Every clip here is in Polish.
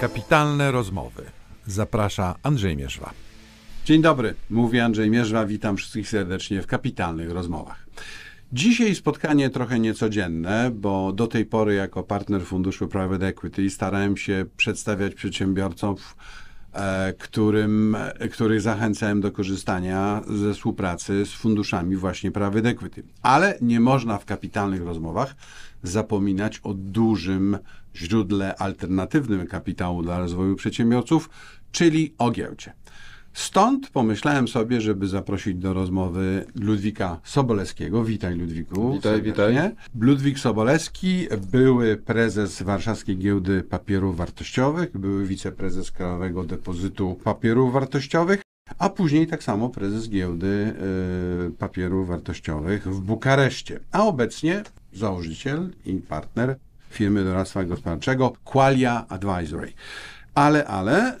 Kapitalne rozmowy. Zaprasza Andrzej Mierzwa. Dzień dobry, mówi Andrzej Mierzwa, witam wszystkich serdecznie w Kapitalnych Rozmowach. Dzisiaj spotkanie trochę niecodzienne, bo do tej pory jako partner funduszu Private Equity starałem się przedstawiać przedsiębiorców, e, którym, e, których zachęcałem do korzystania ze współpracy z funduszami właśnie Private Equity. Ale nie można w kapitalnych rozmowach zapominać o dużym źródle alternatywnym kapitału dla rozwoju przedsiębiorców, czyli o giełdzie. Stąd pomyślałem sobie, żeby zaprosić do rozmowy Ludwika Sobolewskiego. Witaj Ludwiku. Witaj, serdecznie. witaj. Ludwik Sobolewski, były prezes Warszawskiej Giełdy Papierów Wartościowych, były wiceprezes Krajowego Depozytu Papierów Wartościowych, a później tak samo prezes Giełdy y, Papierów Wartościowych w Bukareszcie. A obecnie założyciel i partner firmy doradztwa gospodarczego Qualia Advisory. Ale, ale e,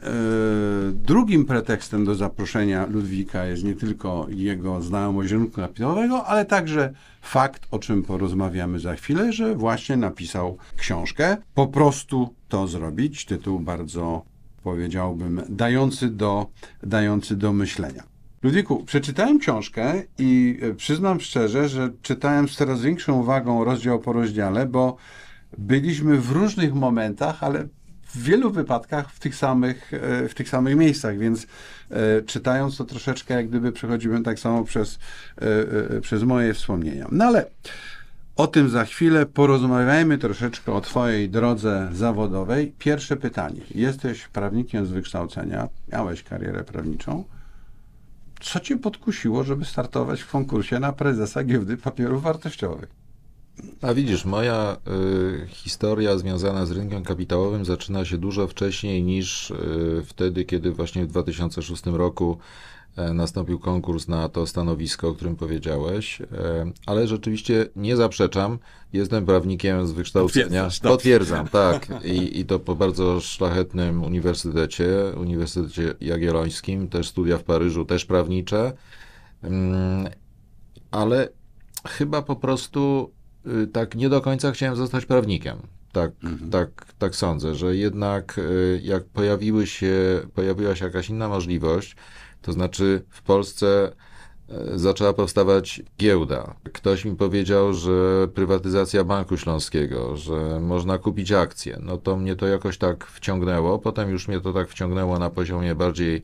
drugim pretekstem do zaproszenia Ludwika jest nie tylko jego znajomość rynku kapitałowego, ale także fakt, o czym porozmawiamy za chwilę, że właśnie napisał książkę. Po prostu to zrobić. Tytuł bardzo, powiedziałbym, dający do, dający do myślenia. Ludwiku, przeczytałem książkę i e, przyznam szczerze, że czytałem z coraz większą uwagą rozdział po rozdziale, bo byliśmy w różnych momentach, ale w wielu wypadkach w tych samych, e, w tych samych miejscach, więc e, czytając to troszeczkę jak gdyby przechodziłem tak samo przez, przez moje wspomnienia. No ale o tym za chwilę porozmawiajmy troszeczkę o Twojej drodze zawodowej. Pierwsze pytanie. Jesteś prawnikiem z wykształcenia, miałeś karierę prawniczą. Co Cię podkusiło, żeby startować w konkursie na prezesa giełdy papierów wartościowych? A widzisz, moja y, historia związana z rynkiem kapitałowym zaczyna się dużo wcześniej niż y, wtedy, kiedy właśnie w 2006 roku e, nastąpił konkurs na to stanowisko, o którym powiedziałeś. E, ale rzeczywiście nie zaprzeczam, jestem prawnikiem z wykształcenia. Potwierdzam, tak. I, I to po bardzo szlachetnym uniwersytecie, Uniwersytecie Jagiellońskim, też studia w Paryżu, też prawnicze. Mm, ale chyba po prostu y, tak nie do końca chciałem zostać prawnikiem. Tak, tak, tak sądzę, że jednak y, jak pojawiły się, pojawiła się jakaś inna możliwość, to znaczy w Polsce y, zaczęła powstawać giełda. Ktoś mi powiedział, że prywatyzacja Banku Śląskiego, że można kupić akcje. No to mnie to jakoś tak wciągnęło. Potem już mnie to tak wciągnęło na poziomie bardziej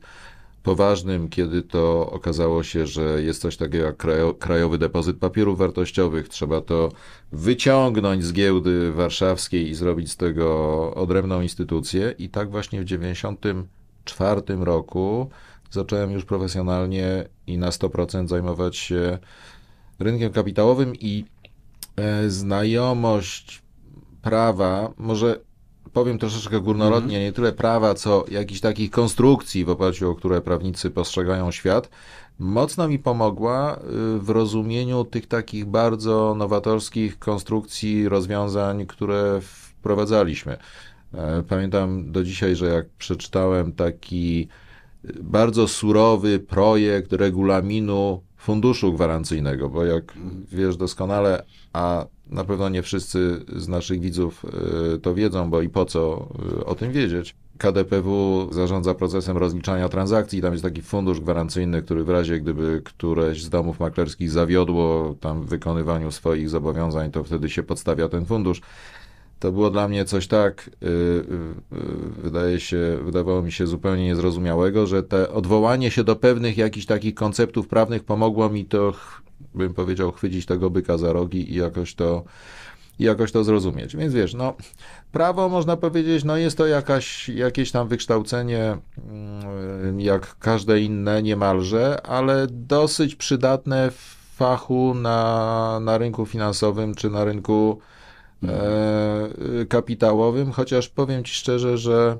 poważnym, kiedy to okazało się, że jest coś takiego jak krajo, Krajowy Depozyt Papierów Wartościowych. Trzeba to wyciągnąć z giełdy warszawskiej i zrobić z tego odrębną instytucję. I tak właśnie w 1994 roku zacząłem już profesjonalnie i na 100% zajmować się rynkiem kapitałowym i e, znajomość prawa, może powiem troszeczkę górnolotnie, nie tyle prawa, co jakichś takich konstrukcji, w oparciu o które prawnicy postrzegają świat, mocno mi pomogła y, w rozumieniu tych takich bardzo nowatorskich konstrukcji, rozwiązań, które wprowadzaliśmy. E, Pamiętam do dzisiaj, że jak przeczytałem taki bardzo surowy projekt regulaminu funduszu gwarancyjnego, bo jak wiesz doskonale, a na pewno nie wszyscy z naszych widzów y, to wiedzą, bo i po co y, o tym wiedzieć. KDPW zarządza procesem rozliczania transakcji. Tam jest taki fundusz gwarancyjny, który w razie gdyby któreś z domów maklerskich zawiodło tam w wykonywaniu swoich zobowiązań, to wtedy się podstawia ten fundusz. To było dla mnie coś tak, y, y, y, wydaje się, wydawało mi się zupełnie niezrozumiałego, że te odwołanie się do pewnych jakichś takich konceptów prawnych pomogło mi to, bym powiedział, chwycić tego byka za rogi i jakoś to, i jakoś to zrozumieć. Więc wiesz, no, prawo można powiedzieć, no jest to jakaś, jakieś tam wykształcenie, mm, jak każde inne niemalże, ale dosyć przydatne w fachu na, na rynku finansowym czy na rynku e, kapitałowym, chociaż powiem Ci szczerze, że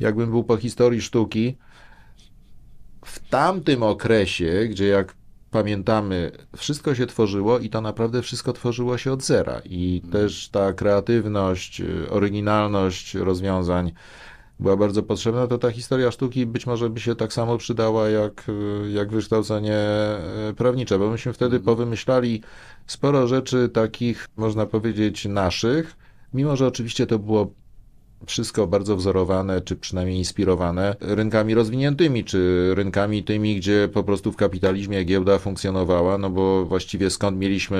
jakbym był po historii sztuki, w tamtym okresie, gdzie jak pamiętamy, wszystko się tworzyło i to naprawdę wszystko tworzyło się od zera. I też ta kreatywność, y, oryginalność rozwiązań była bardzo potrzebna, to ta historia sztuki być może by się tak samo przydała jak, y, jak wykształcenie y, prawnicze, bo myśmy wtedy powymyślali sporo rzeczy takich, można powiedzieć, naszych, mimo że oczywiście to było wszystko bardzo wzorowane, czy przynajmniej inspirowane rynkami rozwiniętymi, czy rynkami tymi, gdzie po prostu w kapitalizmie giełda funkcjonowała, no bo właściwie skąd mieliśmy,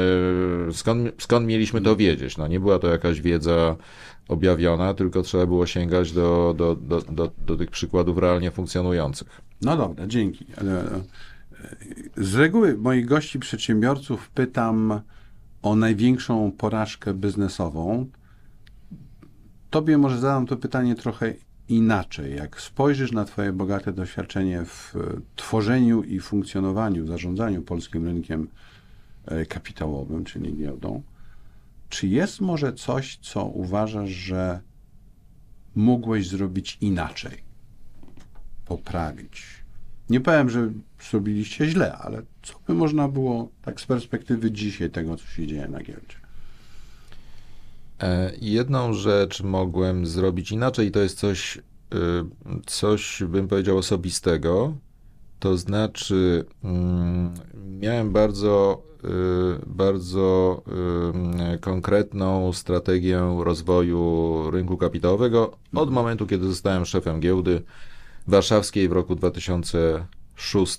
skąd, skąd mieliśmy to wiedzieć? No nie była to jakaś wiedza objawiona, tylko trzeba było sięgać do, do, do, do, do tych przykładów realnie funkcjonujących. No dobra, dzięki. E, z reguły moich gości przedsiębiorców pytam o największą porażkę biznesową. Tobie może zadam to pytanie trochę inaczej. Jak spojrzysz na Twoje bogate doświadczenie w tworzeniu i funkcjonowaniu, zarządzaniu polskim rynkiem e, kapitałowym, czyli giełdą, czy jest może coś, co uważasz, że mógłeś zrobić inaczej, poprawić? Nie powiem, że zrobiliście źle, ale co by można było tak z perspektywy dzisiaj tego, co się dzieje na giełdzie? E, jedną rzecz mogłem zrobić inaczej, to jest coś, y, coś bym powiedział osobistego. To znaczy, mm, miałem bardzo, y, bardzo konkretną strategię rozwoju rynku kapitałowego od momentu, kiedy zostałem szefem giełdy warszawskiej w roku 2006.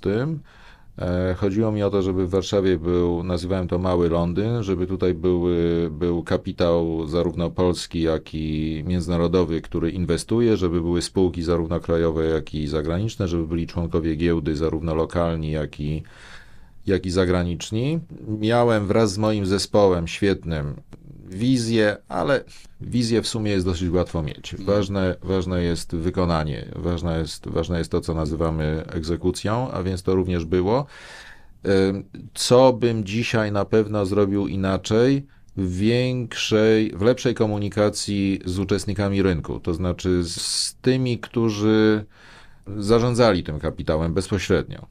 E, chodziło mi o to, żeby w Warszawie był, nazywałem to Mały Londyn, żeby tutaj był, kapitał zarówno polski, jak i międzynarodowy, który inwestuje, żeby były spółki zarówno krajowe, jak i zagraniczne, żeby byli członkowie giełdy zarówno lokalni, jak i, jak i zagraniczni. Miałem wraz z moim zespołem świetnym wizję, ale wizję w sumie jest dosyć łatwo mieć. Ważne, ważne jest wykonanie, ważne jest, ważne jest to, co nazywamy egzekucją, a więc to również było. Co bym dzisiaj na pewno zrobił inaczej? W większej, w lepszej komunikacji z uczestnikami rynku, to znaczy z tymi, którzy zarządzali tym kapitałem bezpośrednio.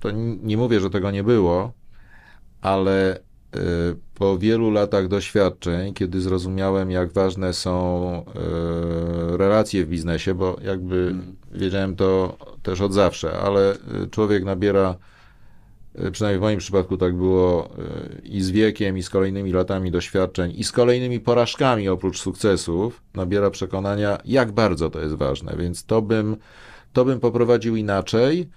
To nie mówię, że tego nie było, ale po wielu latach doświadczeń, kiedy zrozumiałem, jak ważne są y, relacje w biznesie, bo jakby mm. wiedziałem to też od zawsze, ale y, człowiek nabiera, przynajmniej w moim przypadku tak było, i z wiekiem, i z kolejnymi latami doświadczeń, i z kolejnymi porażkami oprócz sukcesów, nabiera przekonania, jak bardzo to jest ważne. Więc to bym, to bym poprowadził inaczej.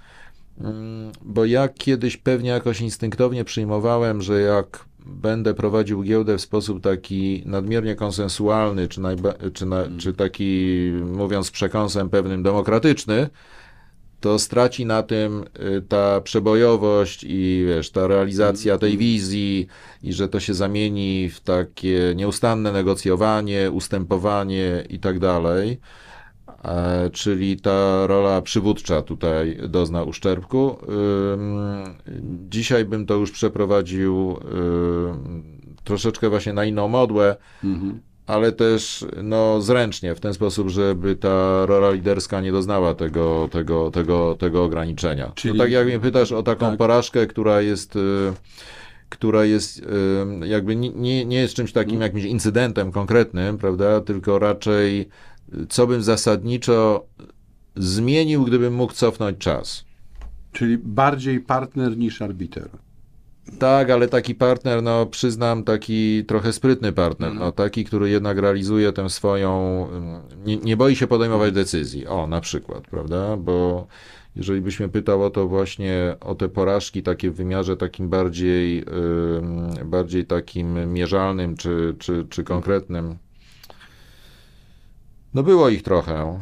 Mm, bo ja kiedyś pewnie jakoś instynktownie przyjmowałem, że jak będę prowadził giełdę w sposób taki nadmiernie konsensualny, czy, czy, na, czy taki, mówiąc przekąsem pewnym, demokratyczny, to straci na tym y, ta przebojowość i wiesz, ta realizacja tej mm. wizji i że to się zamieni w takie nieustanne negocjowanie, ustępowanie i tak dalej. E, czyli ta rola przywódcza tutaj dozna uszczerbku. Dzisiaj bym to już przeprowadził troszeczkę właśnie na inną modłę, mhm. ale też no, zręcznie, w ten sposób, żeby ta rola liderska nie doznała tego, tego, tego, tego ograniczenia. Czyli... No, tak jak mnie pytasz o taką tak. porażkę, która jest y, która jest jakby nie, nie jest czymś takim jakimś incydentem konkretnym, prawda, tylko raczej co bym zasadniczo zmienił, gdybym mógł cofnąć czas. Czyli bardziej partner niż arbiter. Tak, ale taki partner, no przyznam, taki trochę sprytny partner, no taki, który jednak realizuje tę swoją, nie, nie boi się podejmować decyzji, o na przykład, prawda, bo jeżeli byś mnie pytał o to właśnie, o te porażki takie w wymiarze takim bardziej, bardziej takim mierzalnym czy, czy, czy konkretnym, no było ich trochę.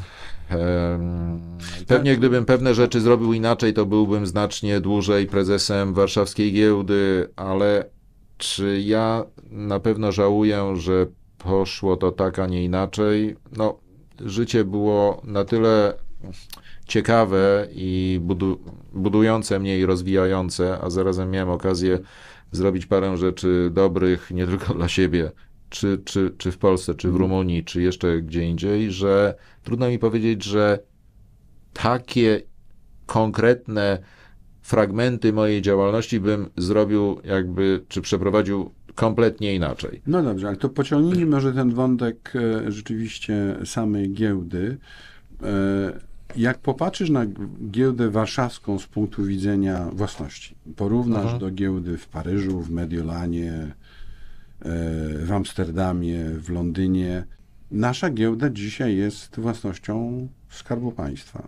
Pewnie gdybym pewne rzeczy zrobił inaczej, to byłbym znacznie dłużej prezesem warszawskiej giełdy, ale czy ja na pewno żałuję, że poszło to tak, a nie inaczej? No, życie było na tyle ciekawe i budu budujące mnie i rozwijające, a zarazem miałem okazję zrobić parę rzeczy dobrych nie tylko dla siebie, czy, czy, czy w Polsce, czy w mhm. Rumunii, czy jeszcze gdzie indziej, że trudno mi powiedzieć, że takie konkretne fragmenty mojej działalności bym zrobił jakby, czy przeprowadził kompletnie inaczej. No dobrze, ale to pociągnijmy może ten wątek e, rzeczywiście samej giełdy. E, jak popatrzysz na giełdę warszawską z punktu widzenia własności, porównasz Aha. do giełdy w Paryżu, w Mediolanie, w Amsterdamie, w Londynie. Nasza giełda dzisiaj jest własnością Skarbu Państwa.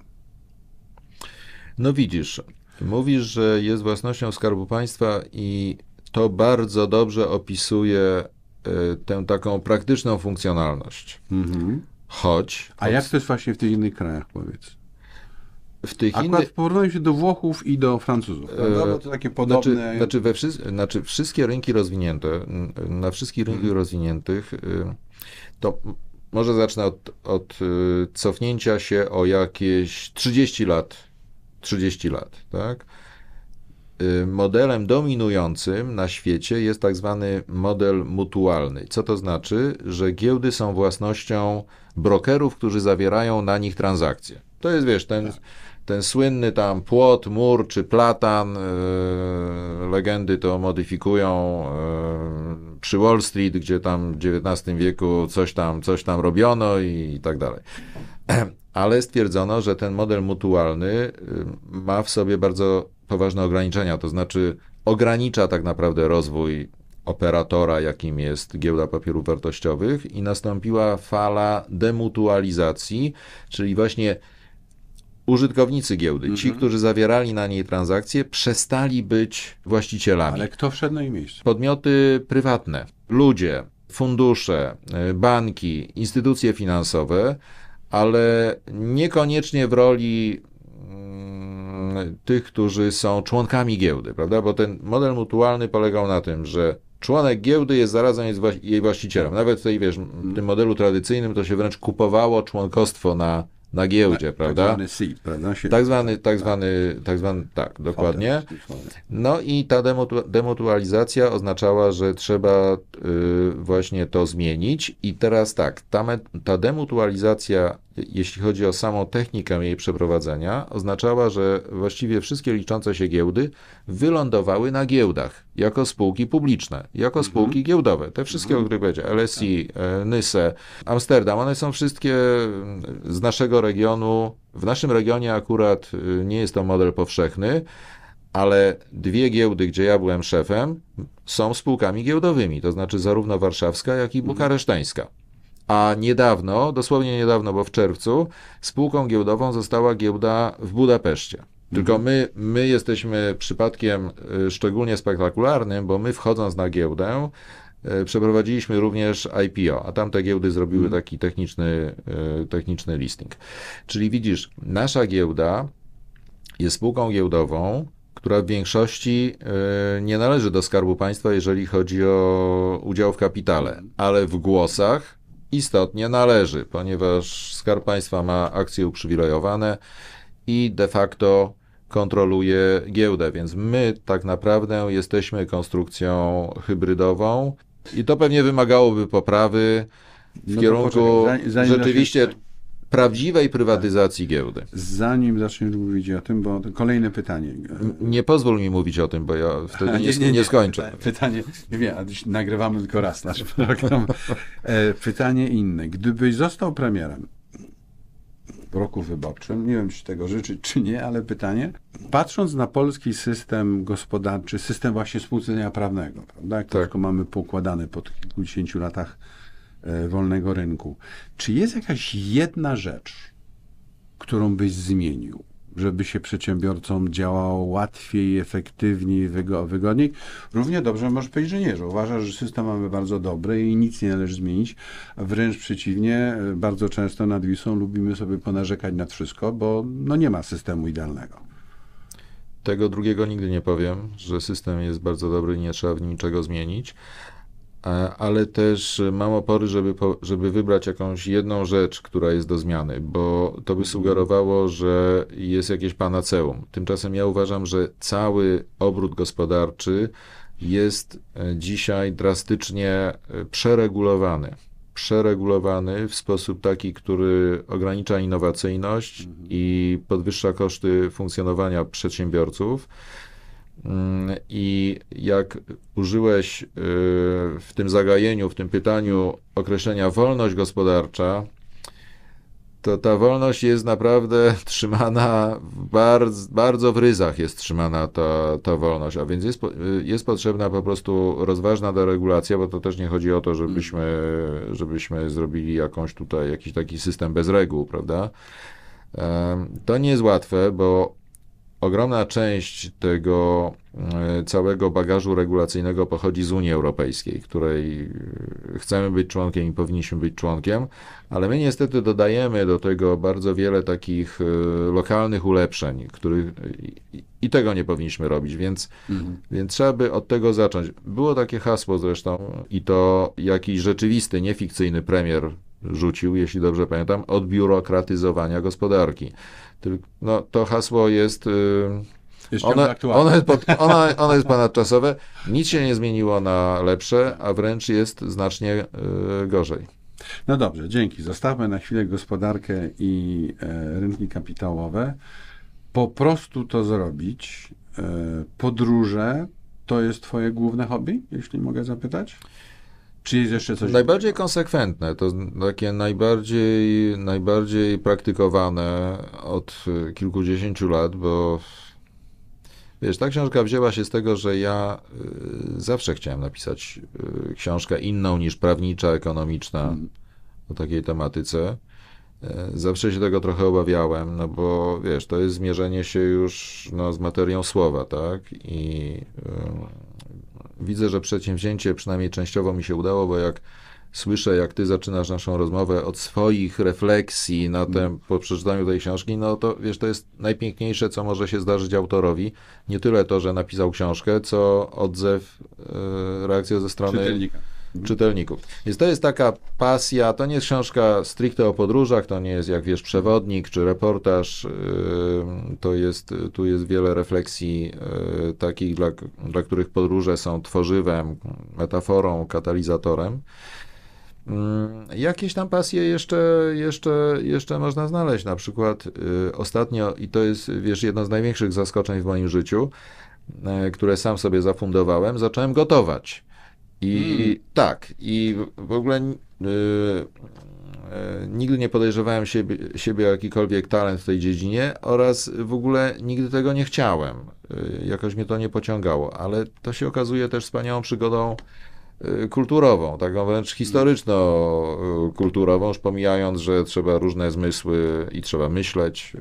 No widzisz, mówisz, że jest własnością Skarbu Państwa i to bardzo dobrze opisuje y, tę taką praktyczną funkcjonalność. Mhm. Choć A jak to jest właśnie w tych innych krajach, powiedz? W tych Akurat innych. w porównaniu się do Włochów i do Francuzów, prawda? Bo to takie podobne... Znaczy, znaczy, we wszys- znaczy wszystkie rynki rozwinięte, na wszystkich rynkach Mhm. rozwiniętych, y, to może zacznę od, od y, cofnięcia się o jakieś 30 lat. 30 lat, tak? Y, Modelem dominującym na świecie jest tak zwany model mutualny. Co to znaczy? Że giełdy są własnością brokerów, którzy zawierają na nich transakcje. To jest, wiesz, ten, ten słynny tam płot, mur czy platan, yy, legendy to modyfikują yy, przy Wall Street, gdzie tam w XIX wieku coś tam, coś tam robiono i, tak dalej. Ale stwierdzono, że ten model mutualny y, ma w sobie bardzo poważne ograniczenia, to znaczy ogranicza tak naprawdę rozwój operatora, jakim jest giełda papierów wartościowych i nastąpiła fala demutualizacji, czyli właśnie użytkownicy giełdy, ci, którzy zawierali na niej transakcje, przestali być właścicielami Ale kto wszedł na jej miejsce? podmioty prywatne, ludzie, fundusze, y, banki, instytucje finansowe, ale niekoniecznie w roli mm, tych, którzy są członkami giełdy, prawda? Bo ten model mutualny polegał na tym, że członek giełdy jest zarazem jest jej właścicielem. Nawet tutaj, wiesz, w tym modelu tradycyjnym to się wręcz kupowało członkostwo na, na giełdzie, prawda? Tak zwany seed, prawda? Się... Tak zwany, tak zwany, tak zwany, tak, dokładnie. No i ta demutu- demutualizacja oznaczała, że trzeba y, właśnie to zmienić. I teraz tak, ta, ta demutualizacja, jeśli chodzi o samą technikę jej przeprowadzenia, oznaczała, że właściwie wszystkie liczące się giełdy wylądowały na giełdach jako spółki publiczne, jako spółki giełdowe. Te wszystkie, o których powiedziałem, LSI, e, Nyse, Amsterdam, one są wszystkie z naszego regionu. W naszym regionie akurat y, nie jest to model powszechny, ale dwie giełdy, gdzie ja byłem szefem, są spółkami giełdowymi, to znaczy zarówno warszawska, jak i bukareszteńska. A niedawno, dosłownie niedawno, bo w czerwcu, spółką giełdową została giełda w Budapeszcie. Tylko my, my jesteśmy przypadkiem y, szczególnie spektakularnym, bo my wchodząc na giełdę, y, przeprowadziliśmy również IPO, a tamte giełdy zrobiły taki techniczny, y, techniczny listing. Czyli widzisz, nasza giełda jest spółką giełdową, która w większości nie należy do Skarbu Państwa, jeżeli chodzi o udział w kapitale, ale w głosach istotnie należy, ponieważ Skarb Państwa ma akcje uprzywilejowane i de facto kontroluje giełdę, więc my tak naprawdę jesteśmy konstrukcją hybrydową i to pewnie wymagałoby poprawy w No kierunku poczekaj, zanim- zanim rzeczywiście prawdziwej prywatyzacji giełdy. Zanim zaczniesz mówić o tym, bo kolejne pytanie. Nie pozwól mi mówić o tym, bo ja wtedy A, nie, nie, skończę. Pytanie, nie wiem, nagrywamy tylko raz nasz program. E, pytanie inne. Gdybyś został premierem w roku wyborczym, nie wiem, czy tego życzyć, czy nie, ale pytanie, patrząc na polski system gospodarczy, system właśnie współcenia prawnego, prawda, jak Tak. mamy poukładane po kilkudziesięciu latach wolnego rynku, czy jest jakaś jedna rzecz, którą byś zmienił, żeby się przedsiębiorcom działało łatwiej, efektywniej, wygo- wygodniej? Równie dobrze możesz powiedzieć, że nie, że uważasz, że system mamy bardzo dobry i nic nie należy zmienić, wręcz przeciwnie, e, bardzo często nad Wisłą lubimy sobie ponarzekać nad wszystko, bo no nie ma systemu idealnego. Tego drugiego nigdy nie powiem, że system jest bardzo dobry i nie trzeba w nim niczego zmienić. A- Ale też mam opory, żeby, po, żeby wybrać jakąś jedną rzecz, która jest do zmiany, bo to by sugerowało, że jest jakieś panaceum. Tymczasem ja uważam, że cały obrót gospodarczy jest e, dzisiaj drastycznie e, przeregulowany. Przeregulowany w sposób taki, który ogranicza innowacyjność i podwyższa koszty funkcjonowania przedsiębiorców. Mm, I jak użyłeś y, w tym zagajeniu, w tym pytaniu określenia wolność gospodarcza, to ta wolność jest naprawdę trzymana bardzo, bardzo w ryzach jest trzymana ta, ta wolność, a więc jest, jest potrzebna po prostu rozważna deregulacja, bo to też nie chodzi o to, żebyśmy, żebyśmy zrobili jakąś tutaj jakiś taki system bez reguł, prawda? To nie jest łatwe, bo ogromna część tego e, całego bagażu regulacyjnego pochodzi z Unii Europejskiej, której e, chcemy być członkiem i powinniśmy być członkiem, ale my niestety dodajemy do tego bardzo wiele takich e, lokalnych ulepszeń, których i tego nie powinniśmy robić, więc, mhm. więc trzeba by od tego zacząć. Było takie hasło zresztą i to jakiś rzeczywisty, niefikcyjny premier rzucił, jeśli dobrze pamiętam, odbiurokratyzowania gospodarki. No, to hasło jest. Jest one, ono, jest pod, ono, ono jest ponadczasowe. Nic się nie zmieniło na lepsze, a wręcz jest znacznie y, gorzej. No dobrze, dzięki. Zostawmy na chwilę gospodarkę i e, rynki kapitałowe. Po prostu to zrobić. E, podróże to jest Twoje główne hobby, jeśli mogę zapytać? Czy jest jeszcze coś? Najbardziej konsekwentne, to takie najbardziej, najbardziej praktykowane od kilkudziesięciu lat, bo wiesz, ta książka wzięła się z tego, że ja y, zawsze chciałem napisać y, książkę inną niż prawnicza, ekonomiczna hmm. o takiej tematyce. Y, zawsze się tego trochę obawiałem, no bo wiesz, to jest zmierzenie się już no, z materią słowa, tak? I widzę, że przedsięwzięcie przynajmniej częściowo mi się udało, bo jak słyszę, jak ty zaczynasz naszą rozmowę od swoich refleksji na tem, po przeczytaniu tej książki, no to wiesz, to jest najpiękniejsze, co może się zdarzyć autorowi. Nie tyle to, że napisał książkę, co odzew, yy, reakcja ze strony czytelnika czytelników. Więc to jest taka pasja, to nie jest książka stricte o podróżach, to nie jest jak wiesz przewodnik czy reportaż, to jest, tu jest wiele refleksji y, takich, dla, dla których podróże są tworzywem, metaforą, katalizatorem. Jakieś tam pasje jeszcze, jeszcze, jeszcze można znaleźć. Na przykład y, ostatnio, i to jest, wiesz, jedno z największych zaskoczeń w moim życiu, które sam sobie zafundowałem, zacząłem gotować. I hmm. tak, i w ogóle y, y, nigdy nie podejrzewałem siebie, siebie o jakikolwiek talent w tej dziedzinie oraz w ogóle nigdy tego nie chciałem. Y, jakoś mnie to nie pociągało, ale to się okazuje też wspaniałą przygodą y, kulturową, taką wręcz historyczno-kulturową, już pomijając, że trzeba różne zmysły i trzeba myśleć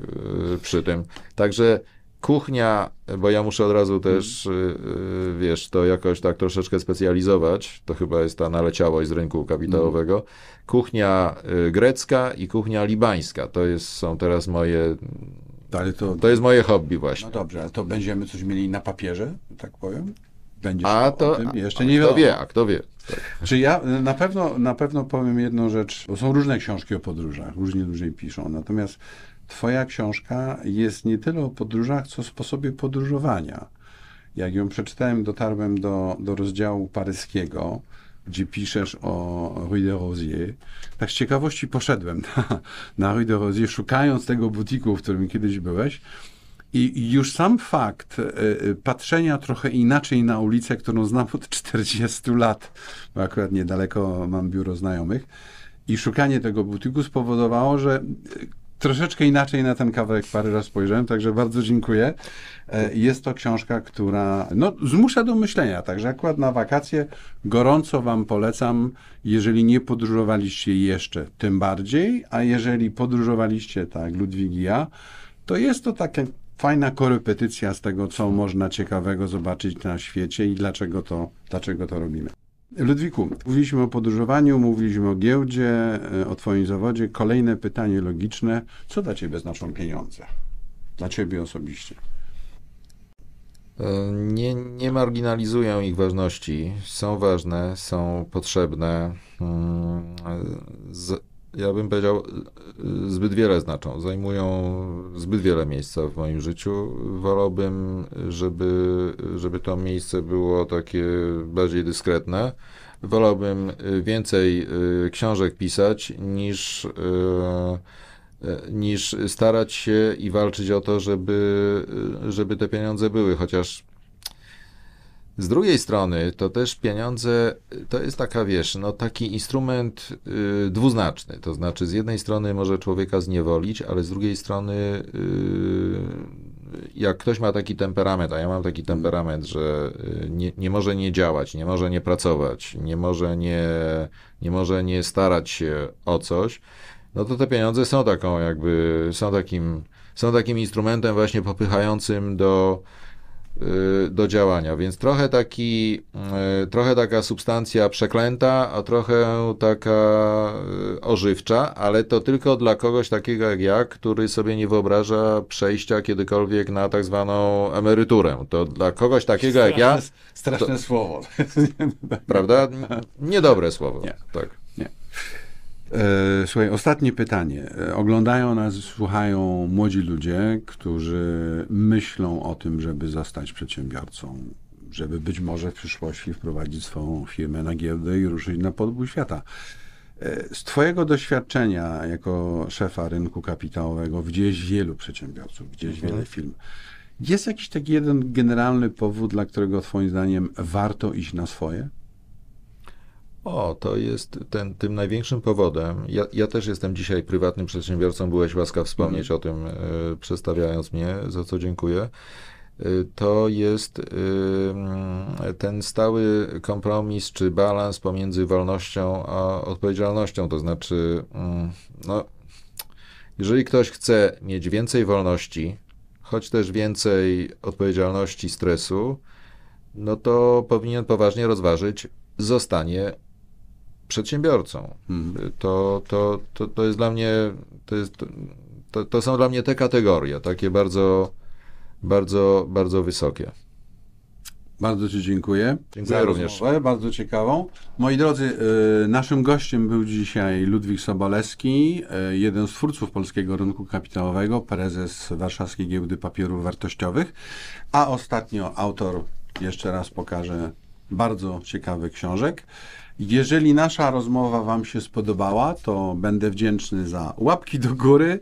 przy tym. Także Kuchnia, bo ja muszę od razu też, mm. wiesz, to jakoś tak troszeczkę specjalizować. To chyba jest ta naleciałość z rynku kapitałowego. Mm. Kuchnia y, grecka i kuchnia libańska. To jest, są teraz moje. Ale to, to jest moje hobby właśnie. No dobrze, a to będziemy coś mieli na papierze, tak powiem? Będziesz a to tym? jeszcze nie wiadomo. Kto wie, a kto wie. Tak. Czy ja na pewno, na pewno powiem jedną rzecz, bo są różne książki o podróżach, różnie ludzie piszą, natomiast Twoja książka jest nie tyle o podróżach, co o sposobie podróżowania. Jak ją przeczytałem, dotarłem do, do rozdziału paryskiego, gdzie piszesz o Rue de Rosier. Tak z ciekawości poszedłem na, na Rue de Rosier, szukając tego butiku, w którym kiedyś byłeś. I już sam fakt y, y, patrzenia trochę inaczej na ulicę, którą znam od 40 lat, bo akurat niedaleko mam biuro znajomych, i szukanie tego butiku spowodowało, że troszeczkę inaczej na ten kawałek Paryża spojrzałem, także bardzo dziękuję. E, jest to książka, która no, zmusza do myślenia, także akurat na wakacje gorąco Wam polecam, jeżeli nie podróżowaliście jeszcze, tym bardziej, a jeżeli podróżowaliście, tak, Ludwig i ja, to jest to taka fajna korepetycja z tego, co można ciekawego zobaczyć na świecie i dlaczego to, dlaczego to robimy. Ludwiku, mówiliśmy o podróżowaniu, mówiliśmy o giełdzie, e, o Twoim zawodzie. Kolejne pytanie logiczne. Co dla Ciebie znaczą pieniądze? Dla Ciebie osobiście. E, nie, nie marginalizują ich ważności. Są ważne, są potrzebne. Mm, ja bym powiedział, zbyt wiele znaczą. Zajmują zbyt wiele miejsca w moim życiu. Wolałbym, żeby, żeby to miejsce było takie bardziej dyskretne. Wolałbym więcej y, książek pisać niż, y, y, niż starać się i walczyć o to, żeby, żeby te pieniądze były, chociaż Z drugiej strony, to też pieniądze to jest taka, wiesz, no taki instrument y, dwuznaczny. To znaczy, z jednej strony może człowieka zniewolić, ale z drugiej strony, y, jak ktoś ma taki temperament, a ja mam taki temperament, że y, nie, nie może nie działać, nie może nie pracować, nie może nie, nie może nie starać się o coś, no to te pieniądze są taką jakby, są takim, są takim instrumentem właśnie popychającym do, do działania, więc trochę taki, y, trochę taka substancja przeklęta, a trochę taka y, ożywcza, ale to tylko dla kogoś takiego jak ja, który sobie nie wyobraża przejścia kiedykolwiek na tak zwaną emeryturę. To dla kogoś takiego jak ja, Straszne to- słowo. prawda? Niedobre słowo. Nie. Tak. E, Słuchaj, ostatnie pytanie. E, Oglądają nas, słuchają młodzi ludzie, którzy myślą o tym, żeby zostać przedsiębiorcą, żeby być może w przyszłości wprowadzić swoją firmę na giełdę i ruszyć na podbój świata. E, Z Twojego doświadczenia jako szefa rynku kapitałowego widziałeś wielu przedsiębiorców, widziałeś wiele firm. Jest jakiś taki jeden generalny powód, dla którego Twoim zdaniem warto iść na swoje? O, to jest ten, tym największym powodem. Ja, ja też jestem dzisiaj prywatnym przedsiębiorcą, byłeś łaskaw wspomnieć o tym, e, przedstawiając mnie, za co dziękuję. E, To jest e, mm, ten stały kompromis czy balans pomiędzy wolnością a odpowiedzialnością. To znaczy, mm, no, jeżeli ktoś chce mieć więcej wolności, choć też więcej odpowiedzialności, stresu, no to powinien poważnie rozważyć zostanie przedsiębiorcą. Mhm. To, to, to, to jest dla mnie, to, jest, to, to są dla mnie te kategorie, takie bardzo, bardzo, bardzo wysokie. Bardzo Ci dziękuję. Dziękuję za również. rozmowę, bardzo ciekawą. Moi drodzy, y, naszym gościem był dzisiaj Ludwik Sobolewski, y, jeden z twórców polskiego rynku kapitałowego, prezes Warszawskiej Giełdy Papierów Wartościowych, a ostatnio autor, jeszcze raz pokażę, bardzo ciekawych książek. Jeżeli nasza rozmowa Wam się spodobała, to będę wdzięczny za łapki do góry.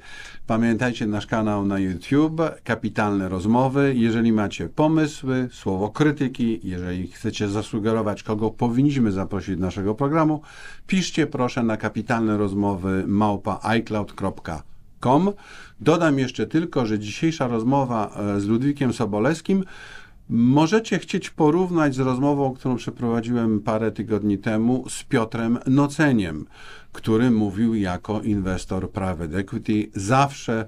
Pamiętajcie nasz kanał na YouTube, kapitalne rozmowy. Jeżeli macie pomysły, słowo krytyki, jeżeli chcecie zasugerować, kogo powinniśmy zaprosić do naszego programu, piszcie proszę na kapitalne rozmowy małpa iCloud.com. Dodam jeszcze tylko, że dzisiejsza rozmowa e, z Ludwikiem Sobolewskim Możecie chcieć porównać z rozmową, którą przeprowadziłem parę tygodni temu z Piotrem Noceniem, który mówił jako inwestor private equity. Zawsze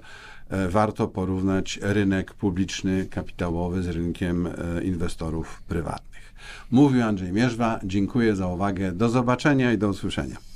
e, warto porównać rynek publiczny, kapitałowy z rynkiem e, inwestorów prywatnych. Mówił Andrzej Mierzwa. Dziękuję za uwagę. Do zobaczenia i do usłyszenia.